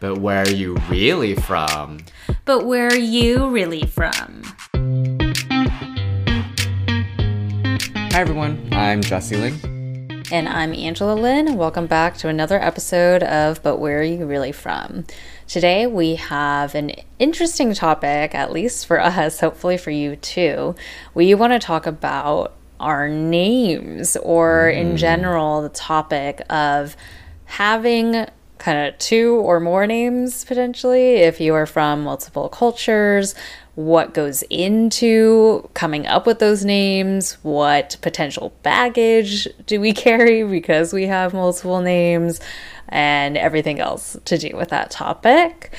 But where are you really from? But where are you really from? Hi everyone, I'm Jesse Ling. And I'm Angela Lin. Welcome back to another episode of But Where Are You Really From? Today we have an interesting topic, at least for us, hopefully for you too. We want to talk about our names, or in mm. general, the topic of having kind of two or more names potentially if you are from multiple cultures what goes into coming up with those names what potential baggage do we carry because we have multiple names and everything else to do with that topic.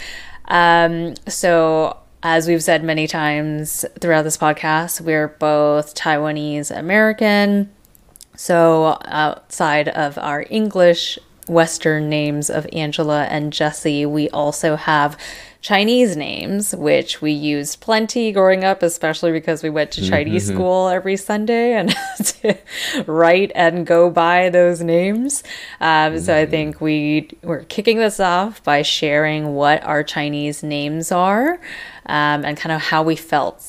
Um, so as we've said many times throughout this podcast we're both taiwanese american. So, outside of our English Western names of Angela and Jesse, we also have Chinese names, which we used plenty growing up, especially because we went to Chinese school every Sunday and to write and go by those names. Um, So, I think we we're kicking this off by sharing what our Chinese names are um, and kind of how we felt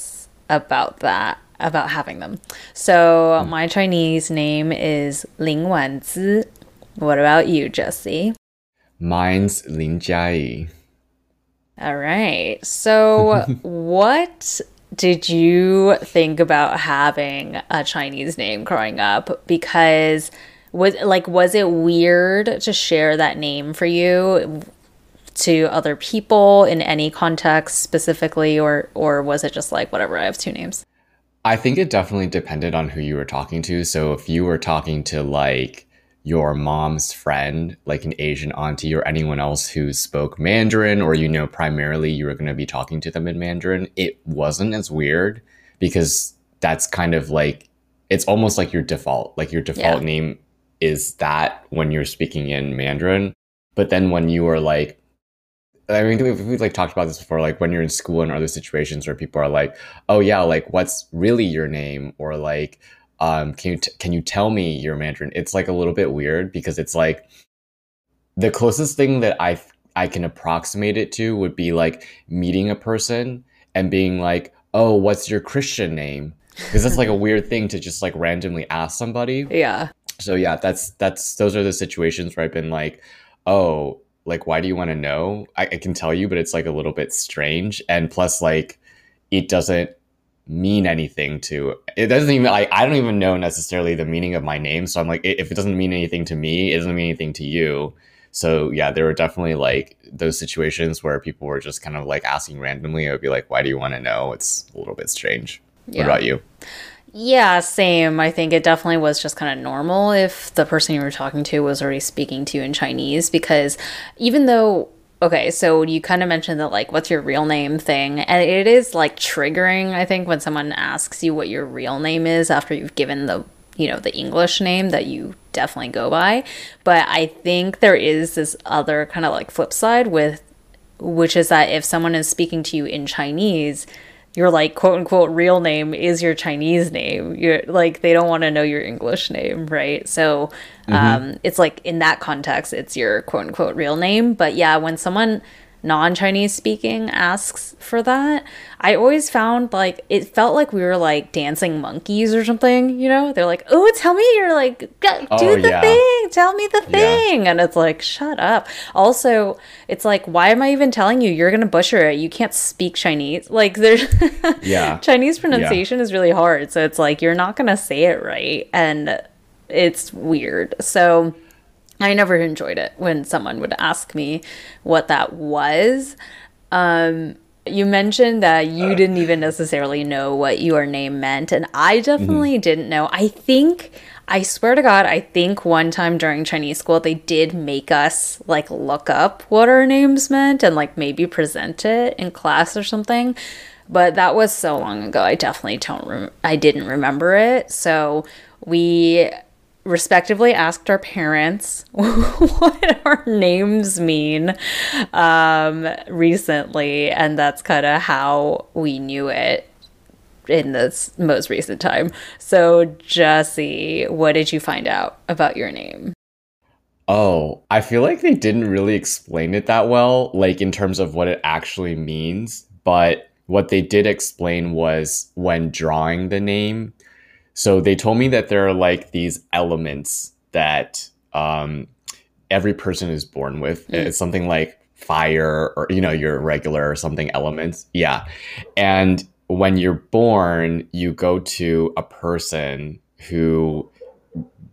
about that about having them. So my Chinese name is Lin Wenzi. What about you, Jesse? Mine's Lin Jiayi. All right. So what did you think about having a Chinese name growing up? Because was like was it weird to share that name for you to other people in any context specifically or or was it just like whatever, I have two names? I think it definitely depended on who you were talking to. So if you were talking to like your mom's friend, like an Asian auntie or anyone else who spoke Mandarin, or you know, primarily you were going to be talking to them in Mandarin, it wasn't as weird because that's kind of like it's almost like your default. Like your default Yeah. name is that when you're speaking in Mandarin. But then when you are like I mean, we've, we've like talked about this before. Like when you're in school and other situations where people are like, "Oh yeah, like what's really your name?" or like, um, "Can you t- can you tell me your Mandarin?" It's like a little bit weird because it's like the closest thing that I I can approximate it to would be like meeting a person and being like, "Oh, what's your Christian name?" Because that's like a weird thing to just like randomly ask somebody Yeah. so yeah that's that's those are the situations where i've been like oh like why do you want to know I, I can tell you but it's like a little bit strange and plus like it doesn't mean anything to it doesn't even like i don't even know necessarily the meaning of my name. So i'm like if it doesn't mean anything to me it doesn't mean anything to you. So yeah there were definitely like those situations where people were just kind of like asking randomly. I would be like why do you want to know? It's a little bit strange. Yeah. what about you? Yeah, same. I think it definitely was just kind of normal if the person you were talking to was already speaking to you in Chinese because even though okay, so you kind of mentioned that like what's your real name thing and it is like triggering I think when someone asks you what your real name is after you've given the you know the English name that you definitely go by. But I think there is this other kind of like flip side with which is that if someone is speaking to you in Chinese, your like quote unquote real name is your Chinese name. You're like they don't want to know your English name, right? So um, it's like in that context, it's your quote unquote real name. But yeah, when someone non-Chinese speaking asks for that, I always found like it felt like we were like dancing monkeys or something. You know, they're like, "Oh, tell me you're like oh, do Oh, the yeah. thing, tell me the Yeah. thing," and it's like, "Shut up." Also, it's like, why am I even telling you? You're gonna butcher it. You can't speak Chinese. Like there's Yeah. Chinese pronunciation is really hard, so it's like you're not gonna say it right, and it's weird. So I never enjoyed it when someone would ask me what that was. Um, you mentioned that you didn't even necessarily know what your name meant, and I definitely didn't know. I think, I swear to God, I think one time during Chinese school they did make us like look up what our names meant and like maybe present it in class or something. But that was so long ago. I definitely don't. Rem- I didn't remember it. So we respectively asked our parents what our names mean um, recently, and that's kind of how we knew it in this most recent time. So, Jesse, what did you find out about your name? Oh, I feel like they didn't really explain it that well, like in terms of what it actually means. But what they did explain was when drawing the name. So they told me that there are like these elements that um, every person is born with. Mm. It's something like fire or, you know, your regular or something elements. Yeah. And when you're born, you go to a person who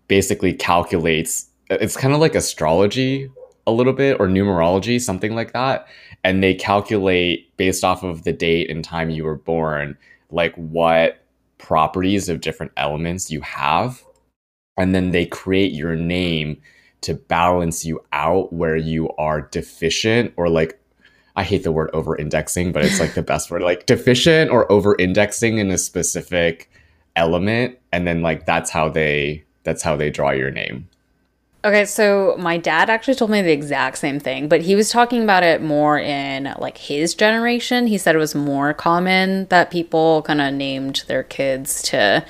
basically calculates it's kind of like astrology a little bit or numerology, something like that. And they calculate based off of the date and time you were born, like what properties of different elements you have. And then they create your name to balance you out where you are deficient or like I hate the word over indexing, but it's like the best word, like deficient or over indexing in a specific element. And then like that's how they that's how they draw your name. Okay, so my dad actually told me the exact same thing, but he was talking about it more in like his generation. He said it was more common that people kind of named their kids to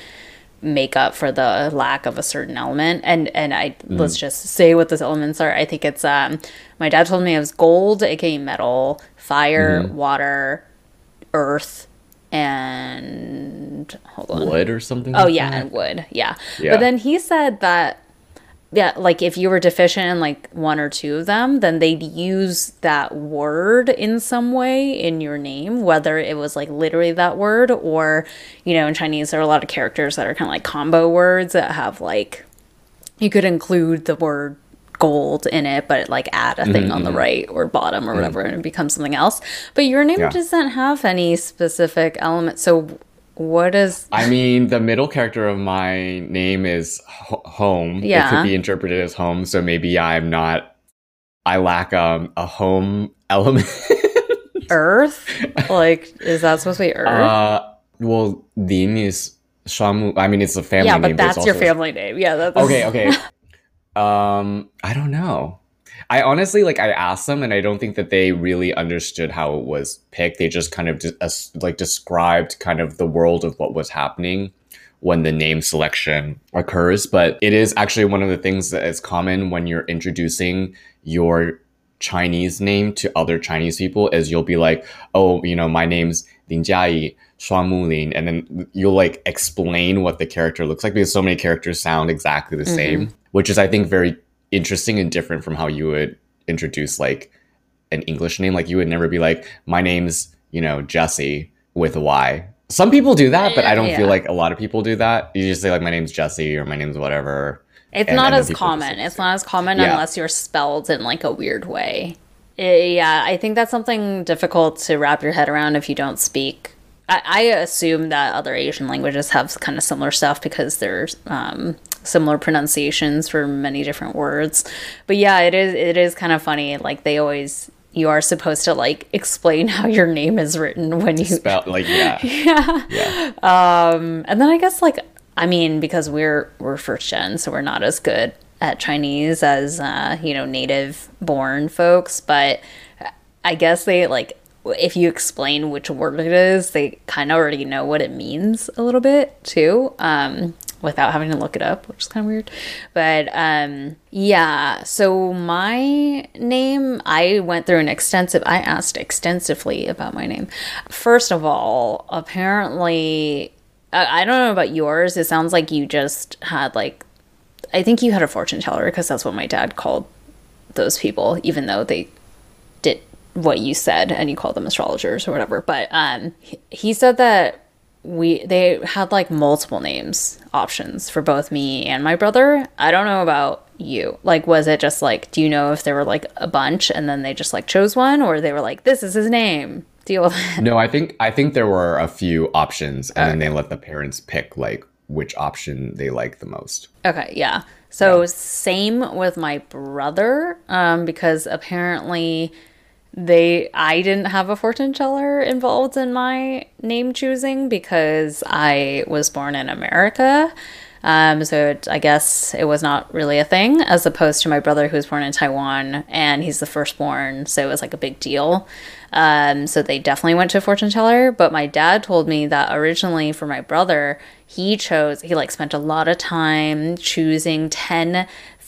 make up for the lack of a certain element. And and I mm. let's just say what those elements are. I think it's um my dad told me it was gold, aka metal, fire, mm. water, earth, and hold on. Wood or something? Oh like yeah, that? and wood. Yeah. yeah. But then he said that yeah, like if you were deficient in like one or two of them, then they'd use that word in some way in your name, whether it was like literally that word or, you know, in Chinese, there are a lot of characters that are kind of like combo words that have like, you could include the word gold in it, but like add a thing mm-hmm. on the mm-hmm. right or bottom or mm-hmm. whatever, and it becomes something else. But your name yeah. doesn't have any specific element. So what is? I mean, the middle character of my name is home. Yeah, it could be interpreted as home. So maybe I'm not. I lack um, a home element. Earth, like, is that supposed to be Earth? Uh, well, Lin is shuang mu. I mean, it's a family yeah, name. Yeah, but that's your family name. Yeah, that's okay. Okay. um, I don't know. I honestly like I asked them and I don't think that they really understood how it was picked. They just kind of de- uh, like described kind of the world of what was happening when the name selection occurs, but it is actually one of the things that is common when you're introducing your Chinese name to other Chinese people is you'll be like, "Oh, you know, my name's Lin Jiayi." Shuang Lin, and then you'll like explain what the character looks like because so many characters sound exactly the mm-hmm. same, which is I think very interesting and different from how you would introduce like an English name. Like you would never be like, my name's, you know, Jesse with a Y. Some people do that, but I don't yeah. feel like a lot of people do that. You just say like my name's Jesse or my name's whatever. It's not as common. It's not as common yeah. unless you're spelled in like a weird way. It, yeah, I think that's something difficult to wrap your head around if you don't speak. I, I assume that other Asian languages have kind of similar stuff because there's um, similar pronunciations for many different words. But yeah, it is it is kind of funny. Like they always you are supposed to like explain how your name is written when you spell like yeah yeah yeah um and then i guess like i mean because we're we're first gen so we're not as good at chinese as uh you know native born folks but i guess they like if you explain which word it is they kind of already know what it means a little bit too um without having to look it up, which is kind of weird. But um, yeah, so my name, I went through an extensive, I asked extensively about my name. First of all, apparently, I, don't know about yours. It sounds like you just had like, I think you had a fortune teller because that's what my dad called those people, even though they did what you said and you called them astrologers or whatever. But um, he said that we they had like multiple names options for both me and my brother. I don't know about you. Like was it just like do you know if there were like a bunch and then they just like chose one or they were like this is his name. Deal with it. No, I think I think there were a few options and okay. then they let the parents pick like which option they like the most. Okay, yeah. So yeah. same with my brother um because apparently they I didn't have a fortune teller involved in my name choosing because I was born in America. Um, so it, I guess it was not really a thing, as opposed to my brother who was born in Taiwan and he's the firstborn, so it was like a big deal. Um, so they definitely went to a fortune teller. But my dad told me that originally for my brother, he chose he like spent a lot of time choosing 10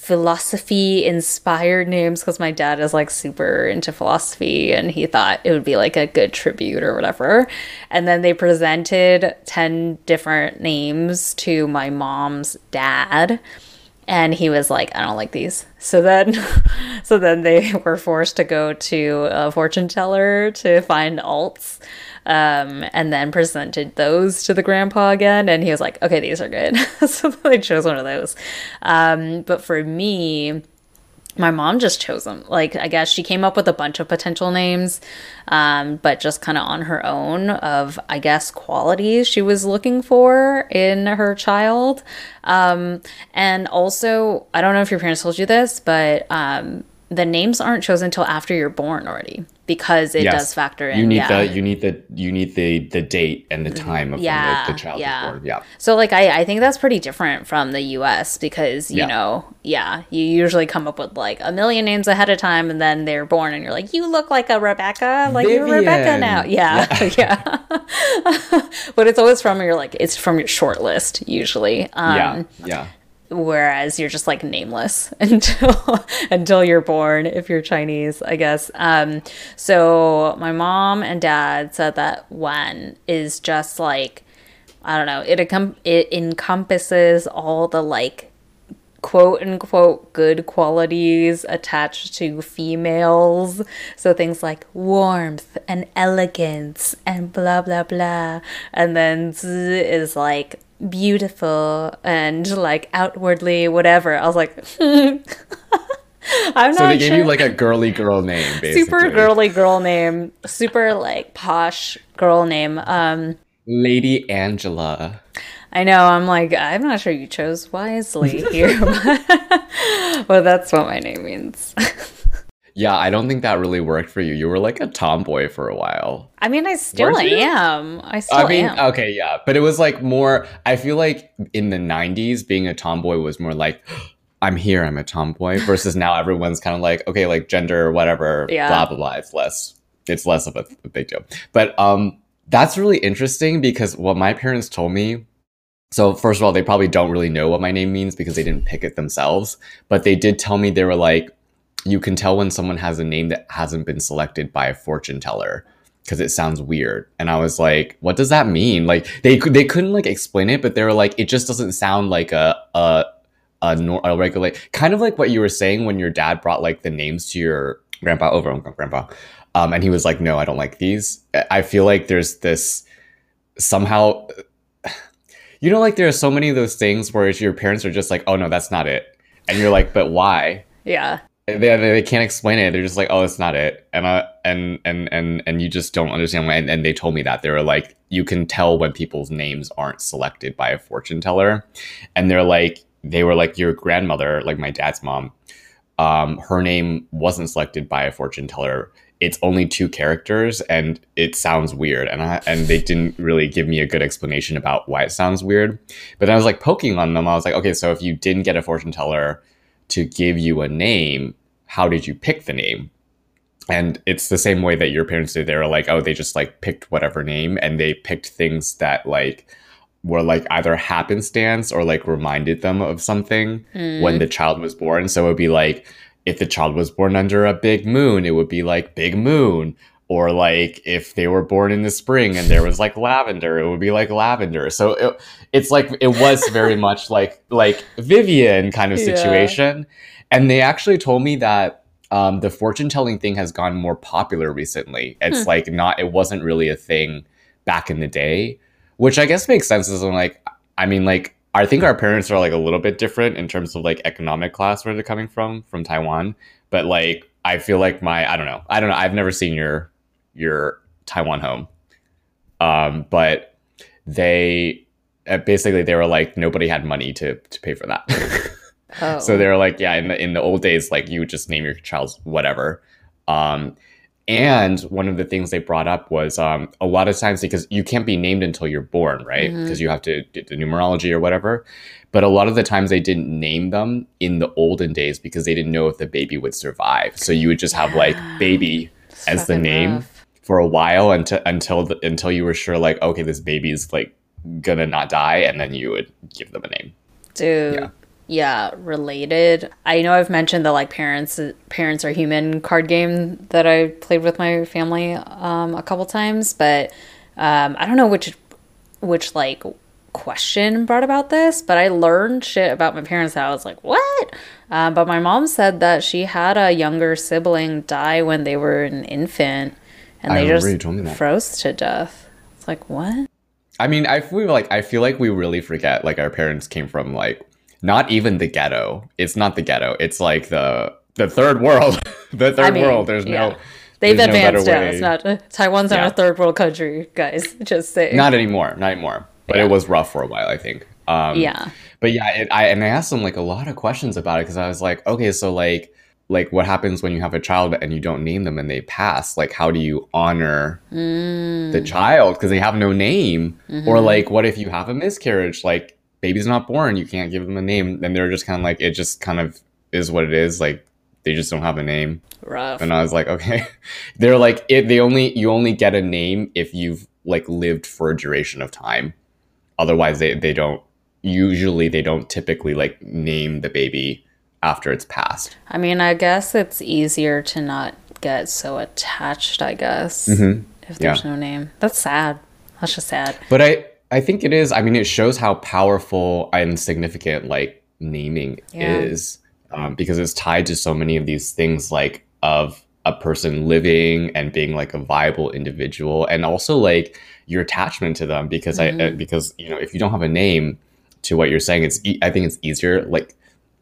philosophy inspired names because my dad is like super into philosophy and he thought it would be like a good tribute or whatever. And then they presented 10 different names to my mom's dad and he was like i don't like these so then so then they were forced to go to a fortune teller to find alts um, and then presented those to the grandpa again and he was like okay these are good so they chose one of those um, but for me my mom just chose them. Like, I guess she came up with a bunch of potential names, um, but just kind of on her own of, I guess, qualities she was looking for in her child. Um, and also, I don't know if your parents told you this, but um, the names aren't chosen until after you're born already because it yes. does factor in. You need yeah. the you need the you need the the date and the time of yeah, when the, the child yeah. born. Yeah. So like I I think that's pretty different from the U.S. because you yeah. know yeah you usually come up with like a million names ahead of time and then they're born and you're like you look like a Rebecca like Vivian. you're Rebecca now yeah yeah, yeah. but it's always from your like it's from your short list usually um, yeah yeah whereas you're just like nameless until until you're born if you're chinese i guess um so my mom and dad said that Wen is just like i don't know it it encompasses all the like quote unquote good qualities attached to females. So things like warmth and elegance and blah blah blah. And then Zi is like beautiful and like outwardly whatever. I was like, I'm so they gave sure. you like a girly girl name, basically. Super girly girl name, super like posh girl name. Um, Lady Angela. I know. I'm like, I'm not sure you chose wisely here, but that's what my name means. Yeah, I don't think that really worked for you. You were like a tomboy for a while. I mean, I still am. I still I mean, am. okay, yeah. But it was like more, I feel like in the 90s, being a tomboy was more like, I'm here, I'm a tomboy, versus now everyone's kind of like, okay, like gender, whatever, yeah. blah, blah, blah. It's less, it's less of a, a big deal. But um, that's really interesting because what my parents told me so first of all, they probably don't really know what my name means because they didn't pick it themselves. But they did tell me they were like, you can tell when someone has a name that hasn't been selected by a fortune teller because it sounds weird. And I was like, what does that mean? Like they they couldn't like explain it, but they were like, it just doesn't sound like a a a, nor- a regular kind of like what you were saying when your dad brought like the names to your grandpa over grandpa. Um, and he was like, no, I don't like these. I feel like there's this somehow you know like there are so many of those things where your parents are just like, oh no, that's not it. And you're like, but why? Yeah they, they can't explain it. They're just like, oh, it's not it, and uh, and and and and you just don't understand why. And, and they told me that they were like, you can tell when people's names aren't selected by a fortune teller, and they're like, they were like your grandmother, like my dad's mom. Um, her name wasn't selected by a fortune teller. It's only two characters, and it sounds weird. And I, and they didn't really give me a good explanation about why it sounds weird. But then I was like poking on them. I was like, okay, so if you didn't get a fortune teller to give you a name, how did you pick the name? And it's the same way that your parents did. They were like, oh, they just like picked whatever name and they picked things that like were like either happenstance or like reminded them of something mm. when the child was born. So it would be like, if the child was born under a big moon, it would be like big moon. Or like if they were born in the spring and there was like lavender, it would be like lavender. So it, it's like it was very much like like Vivian kind of situation. Yeah. And they actually told me that um, the fortune telling thing has gone more popular recently. It's hmm. like not, it wasn't really a thing back in the day, which I guess makes sense. Is like, I mean, like, I think our parents are like a little bit different in terms of like economic class where they're coming from, from Taiwan. But like, I feel like my, I don't know, I don't know. I've never seen your, your Taiwan home. Um, but they, uh, basically they were like, nobody had money to, to pay for that. Oh. So they're like, yeah, in the in the old days, like you would just name your child whatever. Um, and one of the things they brought up was um, a lot of times because you can't be named until you're born, right? Because mm-hmm. you have to get the numerology or whatever. But a lot of the times they didn't name them in the olden days because they didn't know if the baby would survive. So you would just have like baby as the name rough. for a while until until the, until you were sure like okay this baby is like gonna not die, and then you would give them a name. Dude. Yeah yeah, related. I know I've mentioned the like parents parents are human card game that I played with my family um, a couple times, but um, I don't know which which like question brought about this, but I learned shit about my parents that I was like, what? Uh, but my mom said that she had a younger sibling die when they were an infant, and I they just told me that. froze to death. It's like what? I mean, I feel like I feel like we really forget like our parents came from like not even the ghetto. It's not the ghetto. It's like the the third world. the third I mean, world. There's yeah. no They've there's no advanced now. way- It's not Taiwan's not a third world country, guys. Just saying. not anymore. Not anymore. But Yeah. it was rough for a while, I think. Um, yeah. But yeah, it, I and I asked them like a lot of questions about it because I was like, okay, so like like what happens when you have a child and you don't name them and they pass? Like, how do you honor Mm. the child because they have no name? Mm-hmm. Or like, what if you have a miscarriage? Like, baby's not born, you can't give them a name. And they're just kind of like, it just kind of is what it is. Like, they just don't have a name. Rough. And I was like, okay. They're like, it, they only you only get a name if you've like lived for a duration of time. Otherwise, they they don't. Usually, they don't typically like name the baby after it's passed. I mean, I guess it's easier to not get so attached, I guess, Mhm. if there's Yeah. no name. That's sad. That's just sad. But I I think it is. I mean, it shows how powerful and significant like naming Yeah. is, um, because it's tied to so many of these things like of a person living and being like a viable individual, and also like your attachment to them. Because I uh, because you know if you don't have a name to what you're saying, it's e- I think it's easier like.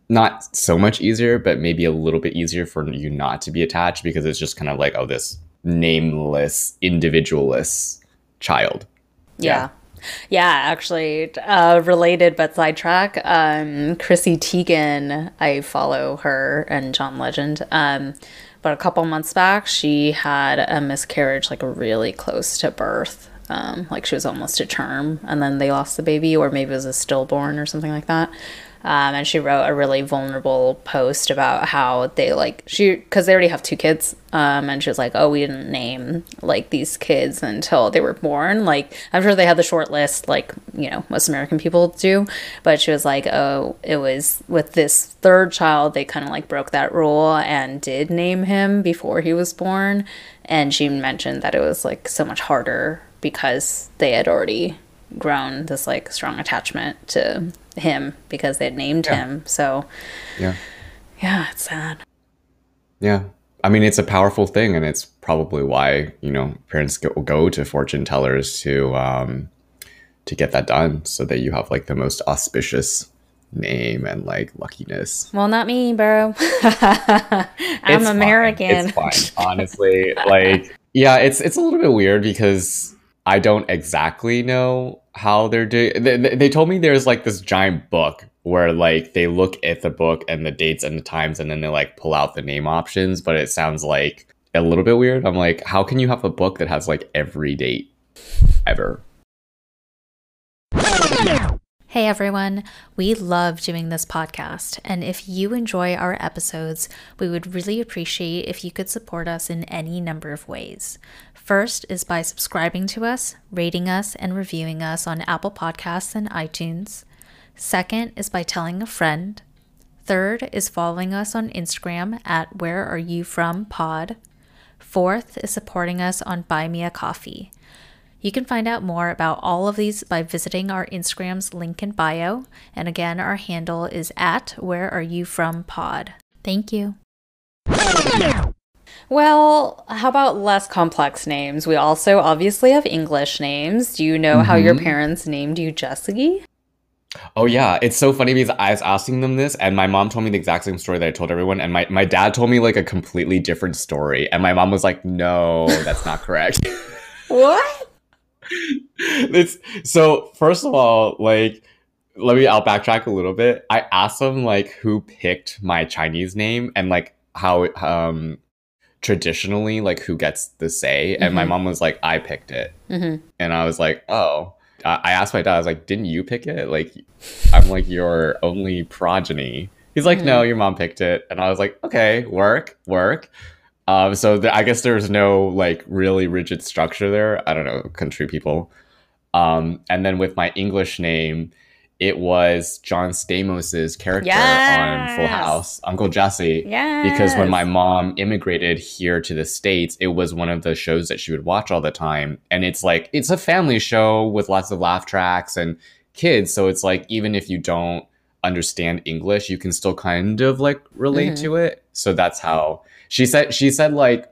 Not so much easier, but maybe a little bit easier for you not to be attached because it's just kind of like, oh, this nameless, individualless child. Yeah. Yeah, actually, uh, related but sidetrack. Um, Chrissy Teigen, I follow her and John Legend. Um, but a couple months back, she had a miscarriage, like really close to birth. Um, like she was almost to term, and then they lost the baby, or maybe it was a stillborn or something like that. Um, and she wrote a really vulnerable post about how they like she because they already have two kids um, and she was like oh we didn't name like these kids until they were born. Like i'm sure they had the short list like you know most american people do but she was like oh it was with this third child they kind of like broke that rule and did name him before he was born. And she mentioned that it was like so much harder because they had already grown this like strong attachment to him because they had named Yeah. him. So Yeah. yeah, it's sad. Yeah. I mean, it's a powerful thing, and it's probably why you know parents go, go to fortune tellers to um, to get that done, so that you have like the most auspicious name and like luckiness. Well, not me, bro. I'm It's fine. American. It's fine, honestly. like, yeah, it's it's a little bit weird because I don't exactly know how they're doing. They, they told me there's like this giant book where like they look at the book and the dates and the times, and then they like pull out the name options. But it sounds like a little bit weird. I'm like, how can you have a book that has like every date ever? Hey everyone, we love doing this podcast, and if you enjoy our episodes, we would really appreciate if you could support us in any number of ways. First is by subscribing to us, rating us, and reviewing us on Apple Podcasts and iTunes. Second is by telling a friend. Third is following us on Instagram at Where Are You From Pod. Fourth is supporting us on Buy Me a Coffee. You can find out more about all of these by visiting our Instagram's link in bio. And again, our handle is at Where Are You From Pod. Thank you. Well, how about less complex names? We also obviously have English names. Do you know how your Mhm. parents named you Jesse? Oh yeah, it's so funny because I was asking them this, and my mom told me the exact same story that I told everyone, and my, my dad told me like a completely different story, and my mom was like, "No, that's not correct." What? it's so first of all, like let me I'll backtrack a little bit. I asked them like who picked my Chinese name and like how um traditionally like who gets the say, and my Mhm. mom was like, "I picked it," hmm and I was like, "Oh." I asked my dad, I was like, "Didn't you pick it?" Like, I'm like your only progeny. He's like, "No, your mom picked it," and I was like, "Okay, work, work." Um, so th- I guess there's no like really rigid structure there. I don't know, country people. Um, and then with my English name, it was John Stamos's character on Full House, Uncle Jesse. Yeah. Because when my mom immigrated here to the States, it was one of the shows that she would watch all the time. And it's like, it's a family show with lots of laugh tracks and kids. So it's like, even if you don't understand English, you can still kind of like relate Mhm. to it. So that's how she said, she said, like,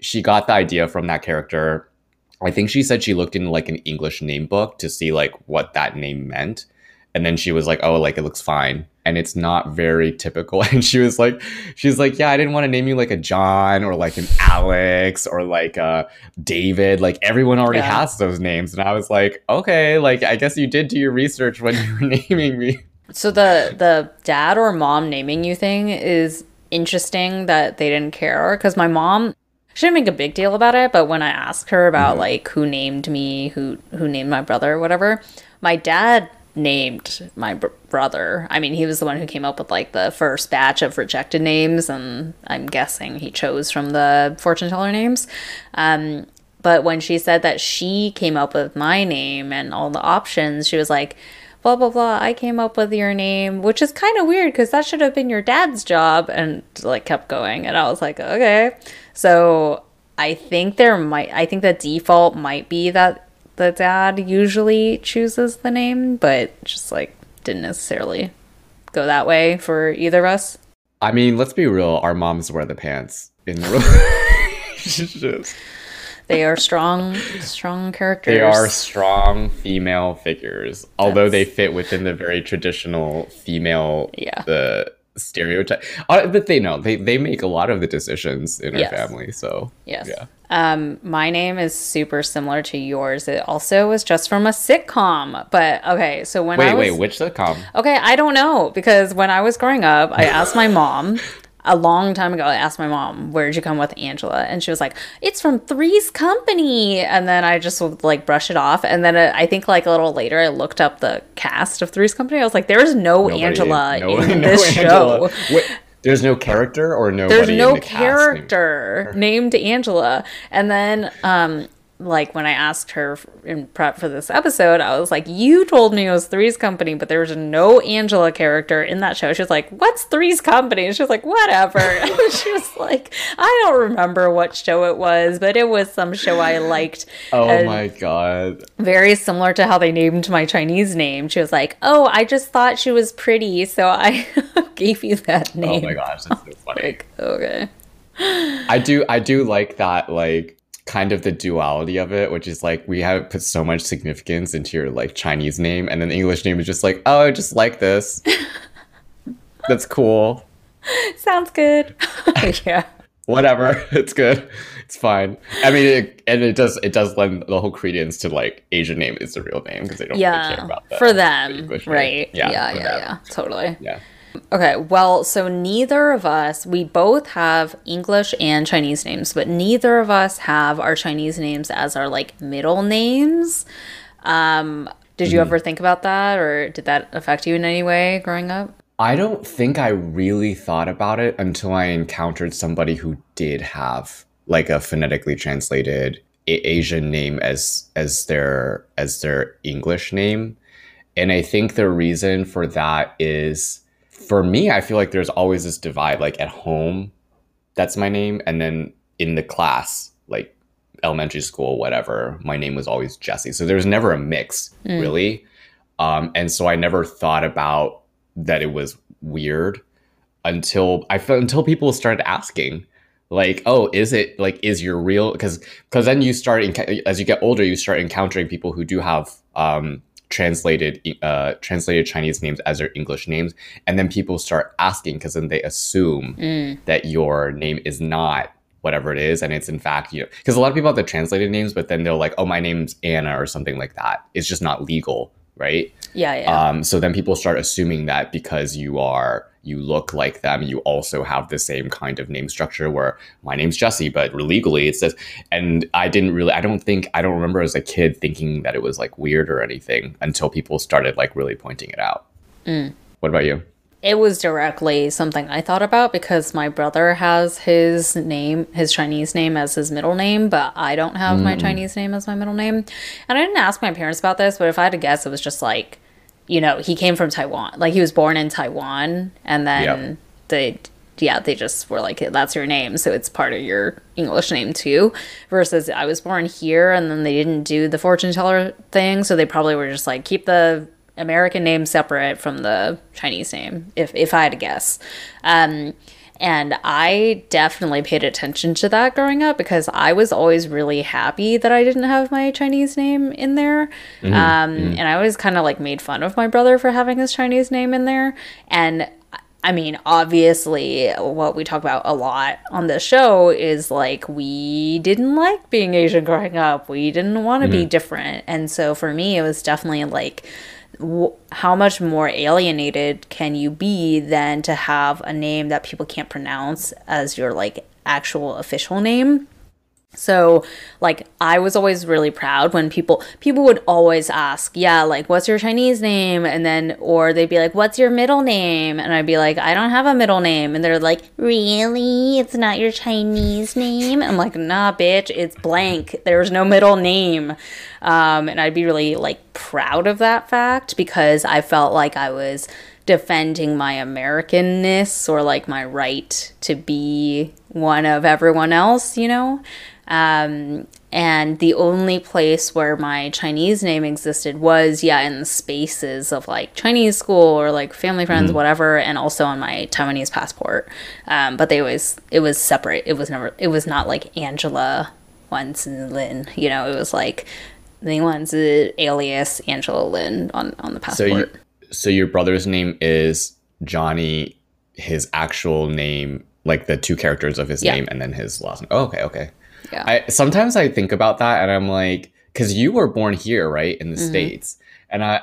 she got the idea from that character. I think she said she looked in like an English name book to see like what that name meant. And then she was like, oh, like it looks fine. And it's not very typical. And she was like, she's like, yeah, I didn't want to name you like a John or like an Alex or like a David. Like everyone already Yeah. has those names. And I was like, okay, like I guess you did do your research when you were naming me. So the the dad or mom naming you thing is interesting that they didn't care because my mom she didn't make a big deal about it, but when I asked her about Mhm. like who named me, who who named my brother, whatever, my dad named my br- brother. I mean, he was the one who came up with like the first batch of rejected names, and I'm guessing he chose from the fortune teller names. Um, but when she said that she came up with my name and all the options, she was like, blah, blah, blah, I came up with your name, which is kind of weird because that should have been your dad's job. And like kept going. And I was like, okay. So I think there might, I think the default might be that the dad usually chooses the name, but just like didn't necessarily go that way for either of us. I mean, let's be real. Our moms wear the pants in the relationships. They are strong, strong characters. They are strong female figures, although they fit within the very traditional female Yeah. the stereotype. Uh, but they know they they make a lot of the decisions in our Yes. family. So Yes. yeah. Um, my name is super similar to yours. It also was just from a sitcom. But okay, so when I Wait, was wait, which sitcom? okay, I don't know because when I was growing up, I asked my mom a long time ago. I asked my mom, "Where'd you come with Angela?" And she was like, "It's from Three's Company." And then I just would like brush it off. And then uh, I think like a little later, I looked up the cast of Three's Company. I was like, "There's no Nobody- Angela no- in no this Angela. show." Wait, there's no character or nobody. there's no the cast named- character named Angela. And then, um, like when I asked her in prep for this episode, I was like, "You told me it was Three's Company, but there was no Angela character in that show." She was like, "What's Three's Company?" And she was like, "Whatever." And she was like, "I don't remember what show it was, but it was some show I liked." Oh And my god. Very similar to how they named my Chinese name. She was like, "Oh, I just thought she was pretty, so I gave you that name." Oh my gosh, that's so funny. Like, okay. I do I do like that like kind of the duality of it, which is like we have put so much significance into your like Chinese name and then the English name is just like, oh I just like this. That's cool. Sounds good. yeah. Whatever. It's good. It's fine. I mean it, and it does it does lend the whole credence to like Asian name is the real name because they don't really care about that. For the them. English name. Right. Yeah. Yeah. for Yeah. Totally. Yeah. Okay. Well, so neither of us, we both have English and Chinese names, but neither of us have our Chinese names as our like middle names. Um, did you ever think about that or did that affect you in any way growing up? I don't think I really thought about it until I encountered somebody who did have like a phonetically translated Asian name as as their as their English name. And I think the reason for that is for me I feel like there's always this divide like at home that's my name and then in the class like elementary school whatever my name was always Jesse. So there's never a mix Mm. really. Um and so I never thought about that it was weird until I felt until people started asking like oh is it like is your real because because then you start as you get older you start encountering people who do have um translated uh translated chinese names as their english names and then people start asking because then they assume Mm. that your name is not whatever it is and it's in fact you know because a lot of people have the translated names but then they're like oh my name's anna or something like that it's just not legal right Yeah. Yeah. um, so then people start assuming that because you are you look like them, you also have the same kind of name structure where my name's Jesse, but legally it's this. And I didn't really, I don't think, I don't remember as a kid thinking that it was like weird or anything until people started like really pointing it out. Mm. What about you? It was directly something I thought about because my brother has his name, his Chinese name as his middle name, but I don't have my mm. Chinese name as my middle name. And I didn't ask my parents about this, but if I had to guess, it was just like you know, he came from Taiwan. Like he was born in Taiwan and then Yep. they yeah, they just were like that's your name, so it's part of your English name too. Versus I was born here and then they didn't do the fortune teller thing, so they probably were just like keep the American name separate from the Chinese name, if if I had to guess. Um and I definitely paid attention to that growing up because I was always really happy that I didn't have my Chinese name in there. Um, And I always kind of like made fun of my brother for having his Chinese name in there. And I mean, obviously, what we talk about a lot on this show is like we didn't like being Asian growing up. We didn't want to be different. And so for me, it was definitely like, how much more alienated can you be than to have a name that people can't pronounce as your like actual official name? So, like, I was always really proud when people people would always ask, "Yeah, like, what's your Chinese name?" And then, or they'd be like, "What's your middle name?" And I'd be like, "I don't have a middle name." And they're like, "Really? It's not your Chinese name?" I'm like, "Nah, bitch, it's blank. There's no middle name." Um, and I'd be really like proud of that fact because I felt like I was defending my Americanness or like my right to be one of everyone else, you know? Um, and the only place where my Chinese name existed was, yeah, in the spaces of like Chinese school or like family friends, whatever, and also on my Taiwanese passport. Um, but they always, it was separate. It was never, it was not like Angela once and Lin, you know, it was like the one's alias Angela Lin on, on the So you, passport. so your brother's name is Johnny, his actual name, like the two characters of his Yeah. name, and then his last name. Oh, okay, okay. Yeah. I sometimes I think about that, and I'm like, because you were born here, right, in the Mhm. states, and I.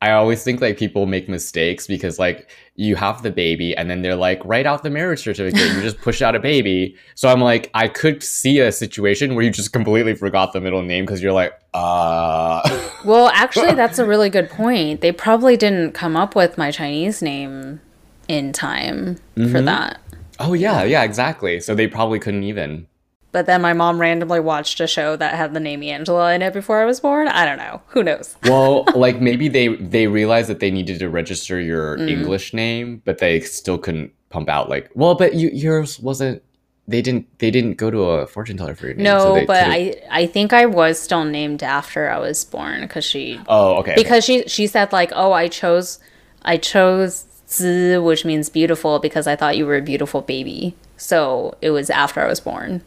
I always think like people make mistakes because like you have the baby and then they're like write out the marriage certificate you just push out a baby so I'm like I could see a situation where you just completely forgot the middle name because you're like uh Well, actually, that's a really good point. They probably didn't come up with my Chinese name in time for Mhm. that. oh yeah yeah exactly so they probably couldn't even But then my mom randomly watched a show that had the name Angela in it before I was born. I don't know. Who knows? Well, like maybe they they realized that they needed to register your Mm. English name, but they still couldn't pump out like, well, but you, yours wasn't. They didn't. They didn't go to a fortune teller for your name. No, so but couldn't- I I think I was still named after I was born because she Oh, okay. okay. because she she said like oh I chose I chose Zi, which means beautiful because I thought you were a beautiful baby. So it was after I was born.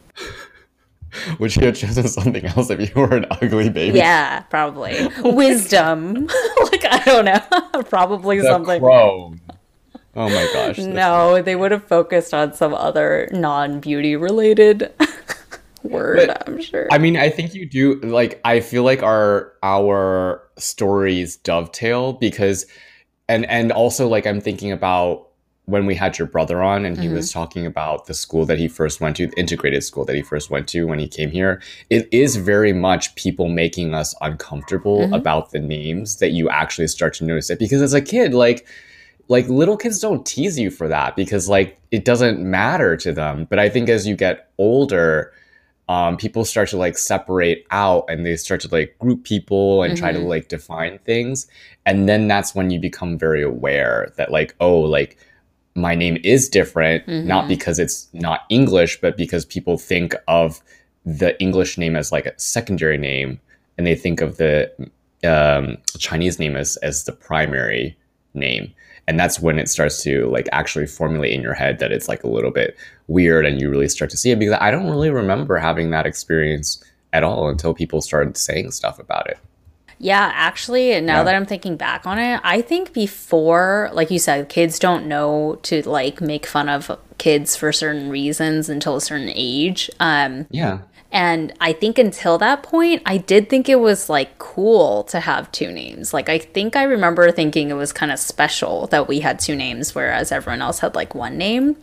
Would you have chosen something else if you were an ugly baby? Yeah, probably. Wisdom. like I don't know. probably The something. crow. Oh my gosh. No, they would have focused on some other non-beauty related word, But, I'm sure. I mean, I think you do like I feel like our our stories dovetail because and and also like I'm thinking about when we had your brother on and he was talking about the school that he first went to, the integrated school that he first went to when he came here. It is very much people making us uncomfortable Mhm. about the names that you actually start to notice it because as a kid like like little kids don't tease you for that because like it doesn't matter to them but i think as you get older um, people start to like separate out and they start to like group people and try to Mhm. like define things and then that's when you become very aware that like oh like my name is different not Mhm. because it's not english but because people think of the english name as like a secondary name and they think of the um, chinese name as as the primary name and that's when it starts to like actually formulate in your head that it's like a little bit weird and you really start to see it because i don't really remember having that experience at all until people started saying stuff about it Yeah, actually, now Yeah. that I'm thinking back on it, I think before, like you said, kids don't know to like make fun of kids for certain reasons until a certain age. Um, yeah and I think until that point, I did think it was like cool to have two names. Like, I think I remember thinking it was kind of special that we had two names, whereas everyone else had like one name.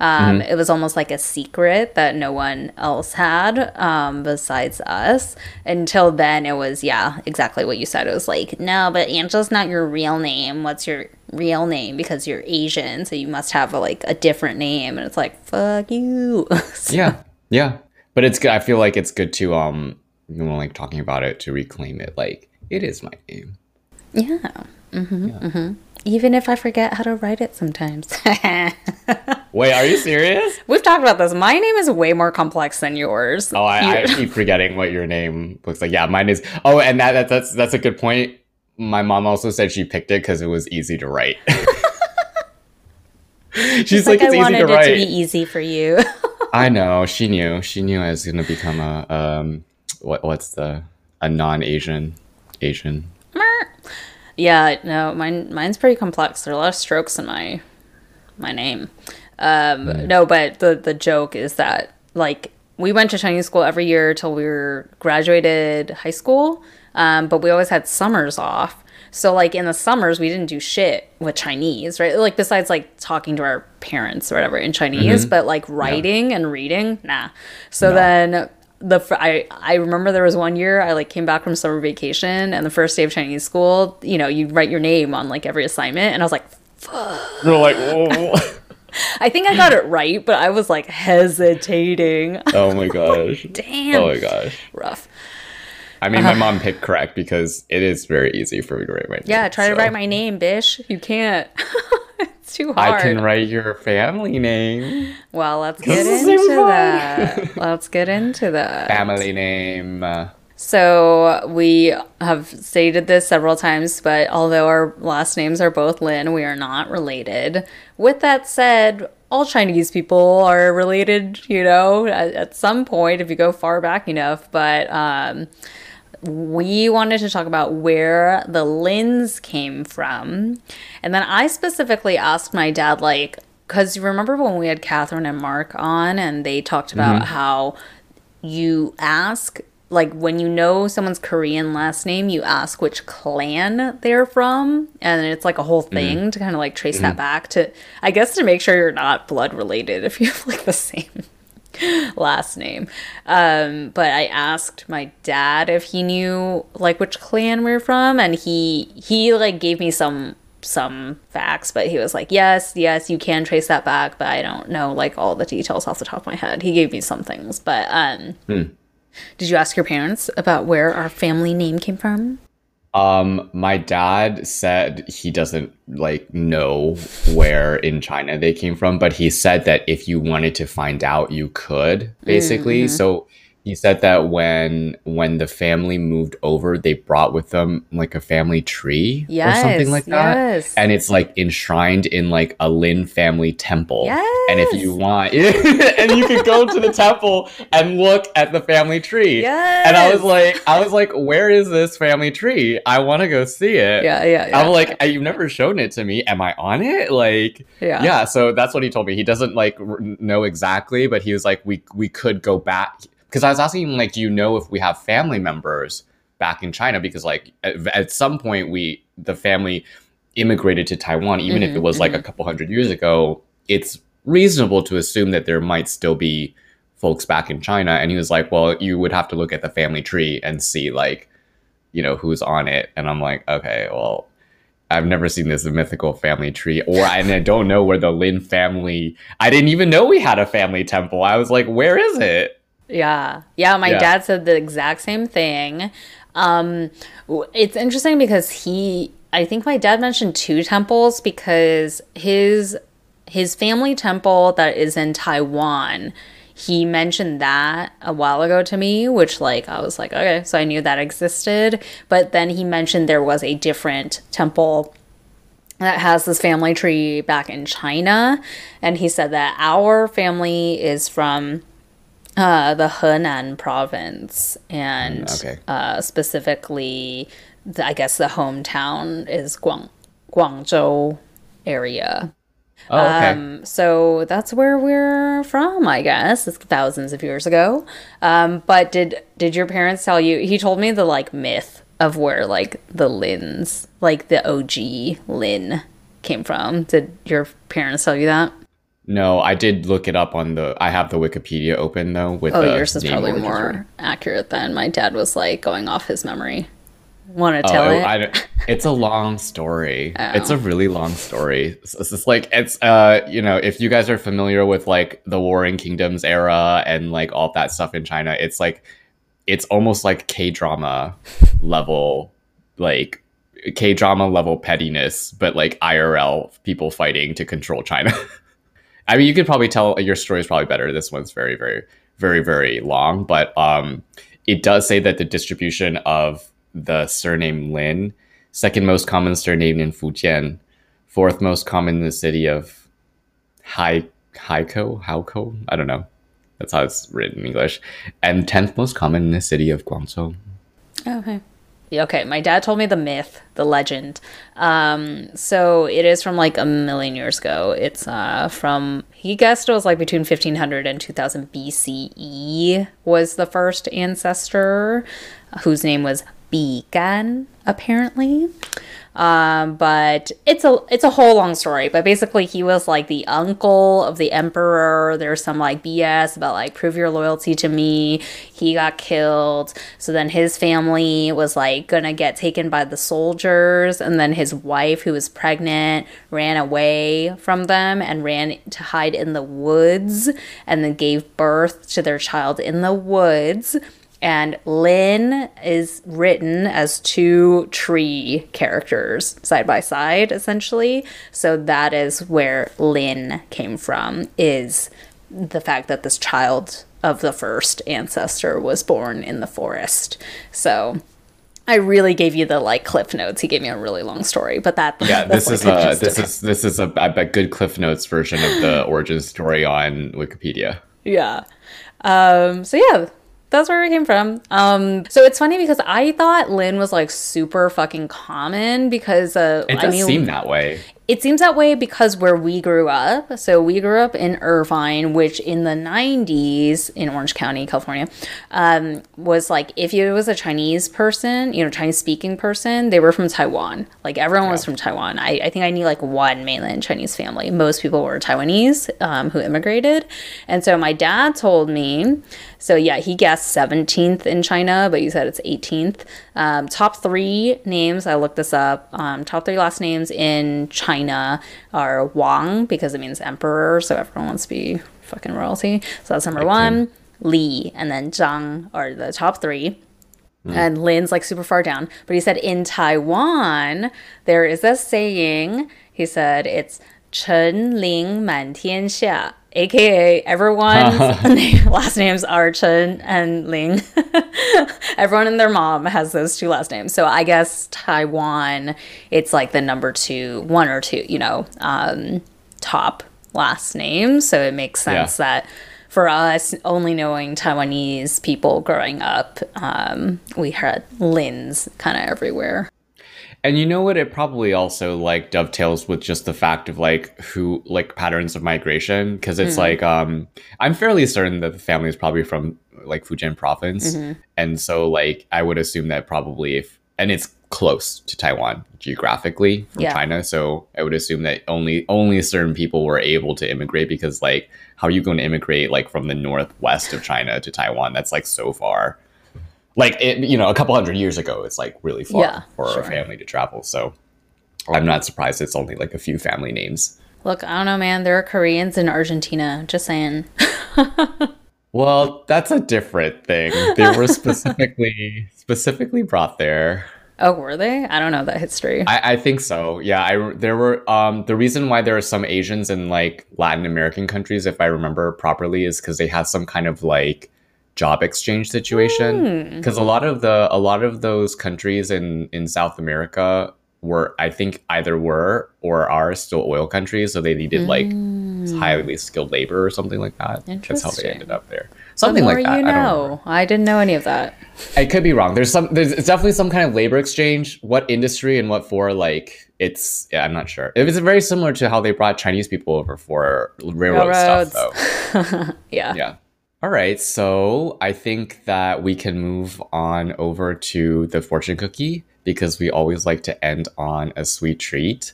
Um, It was almost like a secret that no one else had um, besides us. Until then, it was, yeah, exactly what you said. It was like, no, but Angela's not your real name. What's your real name? Because you're Asian, so you must have a, like a different name. And it's like, fuck you. yeah yeah but it's good i feel like it's good to um you know like talking about it to reclaim it like it is my name Yeah. Mm-hmm, mm-hmm. Even if I forget how to write it sometimes. Wait, are you serious? We've talked about this. My name is way more complex than yours. Oh, I, I keep forgetting what your name looks like. Yeah, mine is. Oh, and that, that that's that's a good point. My mom also said she picked it because it was easy to write. She's like, like, it's I easy wanted to it to be easy for you. I know. She knew. She knew I was gonna become a um, what what's the a non-Asian Asian. Yeah, no, mine mine's pretty complex. There are a lot of strokes in my my name. Um, No, but the the joke is that like we went to Chinese school every year till we were graduated high school, um, but we always had summers off. So like in the summers we didn't do shit with Chinese, right? Like besides like talking to our parents or whatever in Chinese, but like writing and reading, nah. So No. then the fir- I I remember there was one year I like came back from summer vacation and the first day of Chinese school, you know, you write your name on like every assignment and I was like "Fuck." You're like, Whoa. I think I got it right, but I was like hesitating. oh my gosh. Damn. Oh my gosh. Rough. I mean, my uh-huh. mom picked correct because it is very easy for me to write my name. Yeah, try to write my name, bish. You can't. It's too hard. I can write your family name. well, let's get into that. Let's get into that. Family name. So we have stated this several times, but although our last names are both Lin, we are not related. With that said, all Chinese people are related, you know, at, at some point if you go far back enough. But um, we wanted to talk about where the Lins came from. And then I specifically asked my dad, like, because you remember when we had Catherine and Mark on and they talked about mm-hmm. how you ask like when you know someone's Korean last name, you ask which clan they're from, and it's like a whole mm-hmm. thing to kind of like trace that mm-hmm. back to, I guess, to make sure you're not blood related if you have like the same last name. Um, but I asked my dad if he knew like which clan we're from, and he he like gave me some some facts, but he was like, yes, yes, you can trace that back, but I don't know like all the details off the top of my head. He gave me some things, but um. Did you ask your parents about where our family name came from? Um, my dad said he doesn't like know where in China they came from, but he said that if you wanted to find out, you could basically. So he said that when when the family moved over, they brought with them like a family tree or something like that, yes. and it's like enshrined in like a Lin family temple. Yes. And if you want, and you could go to the temple and look at the family tree. Yes. And I was like, I was like, where is this family tree? I want to go see it. Yeah, yeah, yeah. I'm like, "Uh, you've never shown it to me. Am I on it? Like, Yeah. yeah. So that's what he told me. He doesn't like r- know exactly, but he was like, we we could go back because I was asking him like, do you know if we have family members back in China? Because like at, at some point we the family immigrated to Taiwan, even if it mm-hmm, was like a mm-hmm. couple hundred years ago. It's reasonable to assume that there might still be folks back in China. And he was like, well, you would have to look at the family tree and see like, you know, who's on it. And I'm like, okay, well, I've never seen this mythical family tree, or and I don't know where the Lin family. I didn't even know we had a family temple. I was like, where is it? Yeah. Yeah, my Yeah. dad said the exact same thing. Um it's interesting because he I think my dad mentioned two temples because his his family temple that is in Taiwan, he mentioned that a while ago to me, which like I was like, okay, so I knew that existed, but then he mentioned there was a different temple that has this family tree back in China. And he said that our family is from uh, the Henan province. And Mm, okay. uh, specifically, the, I guess the hometown is Guang, Guangzhou area. Oh, okay. Um, so that's where we're from, I guess. It's thousands of years ago. Um, but did did your parents tell you? He told me the like myth of where like the Lins, like the OG Lin, came from. Did your parents tell you that? No, I did look it up on the. I have the Wikipedia open though. With Oh, the yours is probably more accurate than my dad was like going off his memory. Want to Oh, tell it? I it's a long story. Oh. It's a really long story. It's, it's like it's uh you know if you guys are familiar with like the Warring Kingdoms era and like all that stuff in China, it's like it's almost like K drama level like K drama level pettiness, but like IRL people fighting to control China. I mean, you could probably tell your story is probably better. This one's very, very, very, very long, but um, it does say that the distribution of the surname Lin, second most common surname in Fujian, fourth most common in the city of Hai Haikou, Haukou, I don't know. That's how it's written in English, and tenth most common in the city of Guangzhou. Okay. Okay, my dad told me the myth, the legend. Um, so it is from like a million years ago. It's uh, from, he guessed it was like between 1500 and 2000 BCE was the first ancestor whose name was Gan, apparently. Um, but it's a it's a whole long story. But basically, he was like the uncle of the emperor. There's some like BS about like prove your loyalty to me. He got killed. So then his family was like gonna get taken by the soldiers, and then his wife, who was pregnant, ran away from them and ran to hide in the woods, and then gave birth to their child in the woods and Lin is written as two tree characters side by side, essentially. So that is where Lin came from, is the fact that this child of the first ancestor was born in the forest. So I really gave you the like cliff notes. He gave me a really long story, but that yeah, this is a this is this is a, a good cliff notes version of the origin story on Wikipedia. Yeah. Um, so yeah, that's where it came from. Um, so it's funny because I thought Lin was like super fucking common because uh, it does I mean, seem that way. It seems that way because where we grew up, so we grew up in Irvine, which in the 90s in Orange County, California, um, was like if it was a Chinese person, you know, Chinese speaking person, they were from Taiwan. Like everyone yeah. was from Taiwan. I, I think I knew like one mainland Chinese family. Most people were Taiwanese um, who immigrated. And so my dad told me, so yeah, he guessed 17th in China, but you said it's 18th. Um, top three names, I looked this up, um, top three last names in China are Wang because it means emperor, so everyone wants to be fucking royalty. So that's number one. Li and then Zhang are the top three. Mm. And Lin's like super far down. But he said in Taiwan, there is a saying. He said it's Chen Ling Man Tian Xia aka everyone's last names are Chen and Ling. Everyone and their mom has those two last names. So I guess Taiwan, it's like the number two, one or two, you know, um, top last name. So it makes sense yeah. that for us, only knowing Taiwanese people growing up, um, we had Lins kind of everywhere. And you know what? It probably also like dovetails with just the fact of like who like patterns of migration because it's mm-hmm. like um I'm fairly certain that the family is probably from like Fujian province, mm-hmm. and so like I would assume that probably if and it's close to Taiwan geographically from yeah. China, so I would assume that only only certain people were able to immigrate because like how are you going to immigrate like from the northwest of China to Taiwan? That's like so far like it, you know, a couple hundred years ago, it's like really far yeah, for sure. a family to travel. So I'm not surprised it's only like a few family names. Look, I don't know, man. There are Koreans in Argentina. Just saying. well, that's a different thing. They were specifically specifically brought there. Oh, were they? I don't know that history. I, I think so. Yeah, I there were um the reason why there are some Asians in like Latin American countries, if I remember properly, is because they have some kind of like job exchange situation. Because hmm. mm. a lot of the a lot of those countries in in South America were I think either were or are still oil countries so they needed like mm. highly skilled labor or something like that. That's how they ended up there. Something like that you know. I, I, didn't know any of that. I could be wrong. There's some there's it's definitely some kind of labor exchange. What industry and what for like it's yeah I'm not sure. It was very similar to how they brought Chinese people over for railroad Railroads. stuff though. Yeah. Yeah all right, so I think that we can move on over to the fortune cookie because we always like to end on a sweet treat.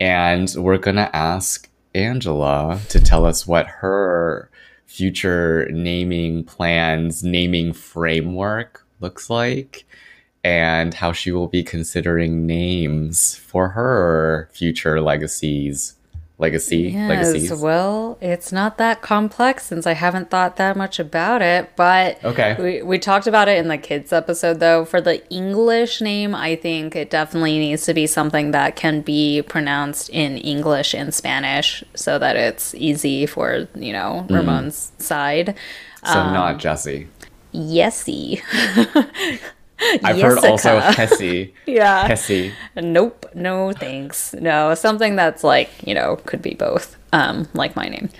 And we're going to ask Angela to tell us what her future naming plans, naming framework looks like, and how she will be considering names for her future legacies. Like a C, like a Yes, C. well, it's not that complex since I haven't thought that much about it. But Okay. we, we talked about it in the kids episode, though. For the English name, I think it definitely needs to be something that can be pronounced in English and Spanish so that it's easy for, you know, Ramon's side. So um, not Jesse. Yesy. I've heard also. Hesse. yeah. Hesse. Nope, no thanks. No, something that's like, you know, could be both. Um, like my name.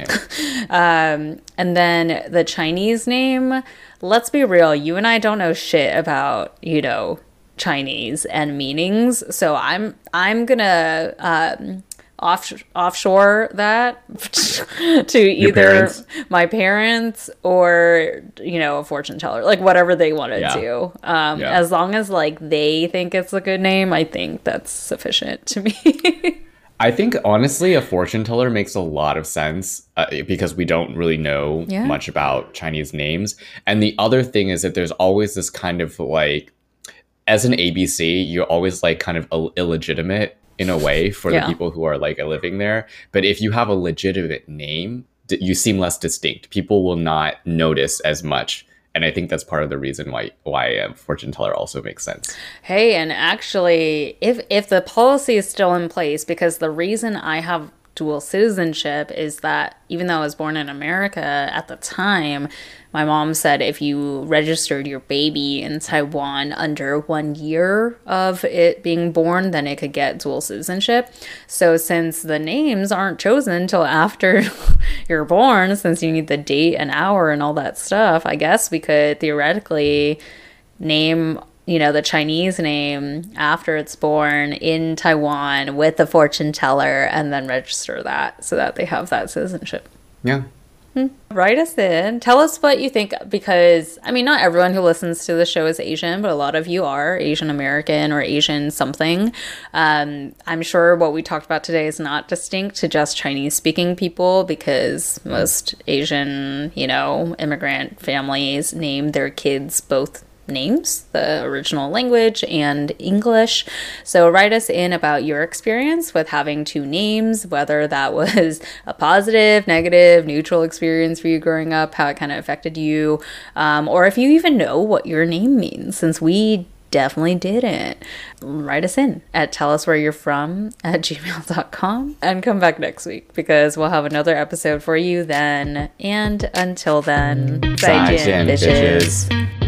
Um, and then the Chinese name, let's be real, you and I don't know shit about, you know, Chinese and meanings. So I'm I'm gonna um off offshore that to either parents? my parents or you know a fortune teller like whatever they want to Yeah. do um Yeah. as long as like they think it's a good name i think that's sufficient to me I think honestly, a fortune teller makes a lot of sense uh, because we don't really know Yeah. much about Chinese names. And the other thing is that there's always this kind of like, as an ABC, you're always like kind of Ill- illegitimate in a way for Yeah. the people who are like living there. But if you have a legitimate name, you seem less distinct. People will not notice as much. And I think that's part of the reason why why a fortune teller also makes sense. Hey, and actually, if if the policy is still in place, because the reason I have dual citizenship is that even though I was born in America at the time, my mom said if you registered your baby in Taiwan under one year of it being born, then it could get dual citizenship. So since the names aren't chosen until after you're born, since you need the date and hour and all that stuff, I guess we could theoretically name you know the chinese name after it's born in taiwan with the fortune teller and then register that so that they have that citizenship Yeah. Write us in. Tell us what you think because i mean not everyone who listens to the show is asian but a lot of you are asian american or asian something. Um, i'm sure what we talked about today is not distinct to just chinese speaking people because most asian you know immigrant families name their kids both names, the original language and English. So write us in about your experience with having two names, whether that was a positive, negative, neutral experience for you growing up, how it kind of affected you, um, or if you even know what your name means, since we definitely didn't. Write us in at tell us where you're from at gmail.com and come back next week because we'll have another episode for you then. And until then, 再见, Zaijian, bitches. bitches.